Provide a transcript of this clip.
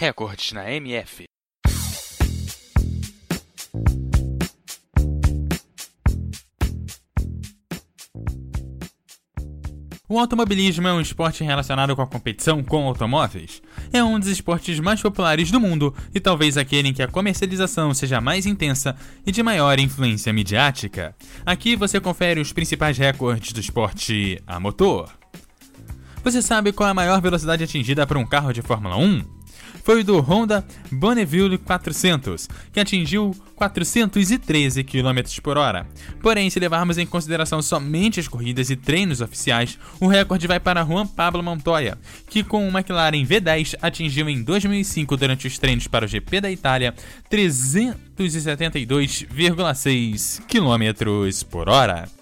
Recordes na MF. O automobilismo é um esporte relacionado com a competição com automóveis. É um dos esportes mais populares do mundo e talvez aquele em que a comercialização seja mais intensa e de maior influência midiática. Aqui você confere os principais recordes do esporte a motor. Você sabe qual é a maior velocidade atingida por um carro de Fórmula 1? Foi o do Honda Bonneville 400, que atingiu 413 km por hora. Porém, se levarmos em consideração somente as corridas e treinos oficiais, o recorde vai para Juan Pablo Montoya, que com o McLaren V10 atingiu em 2005 durante os treinos para o GP da Itália 372,6 km por hora.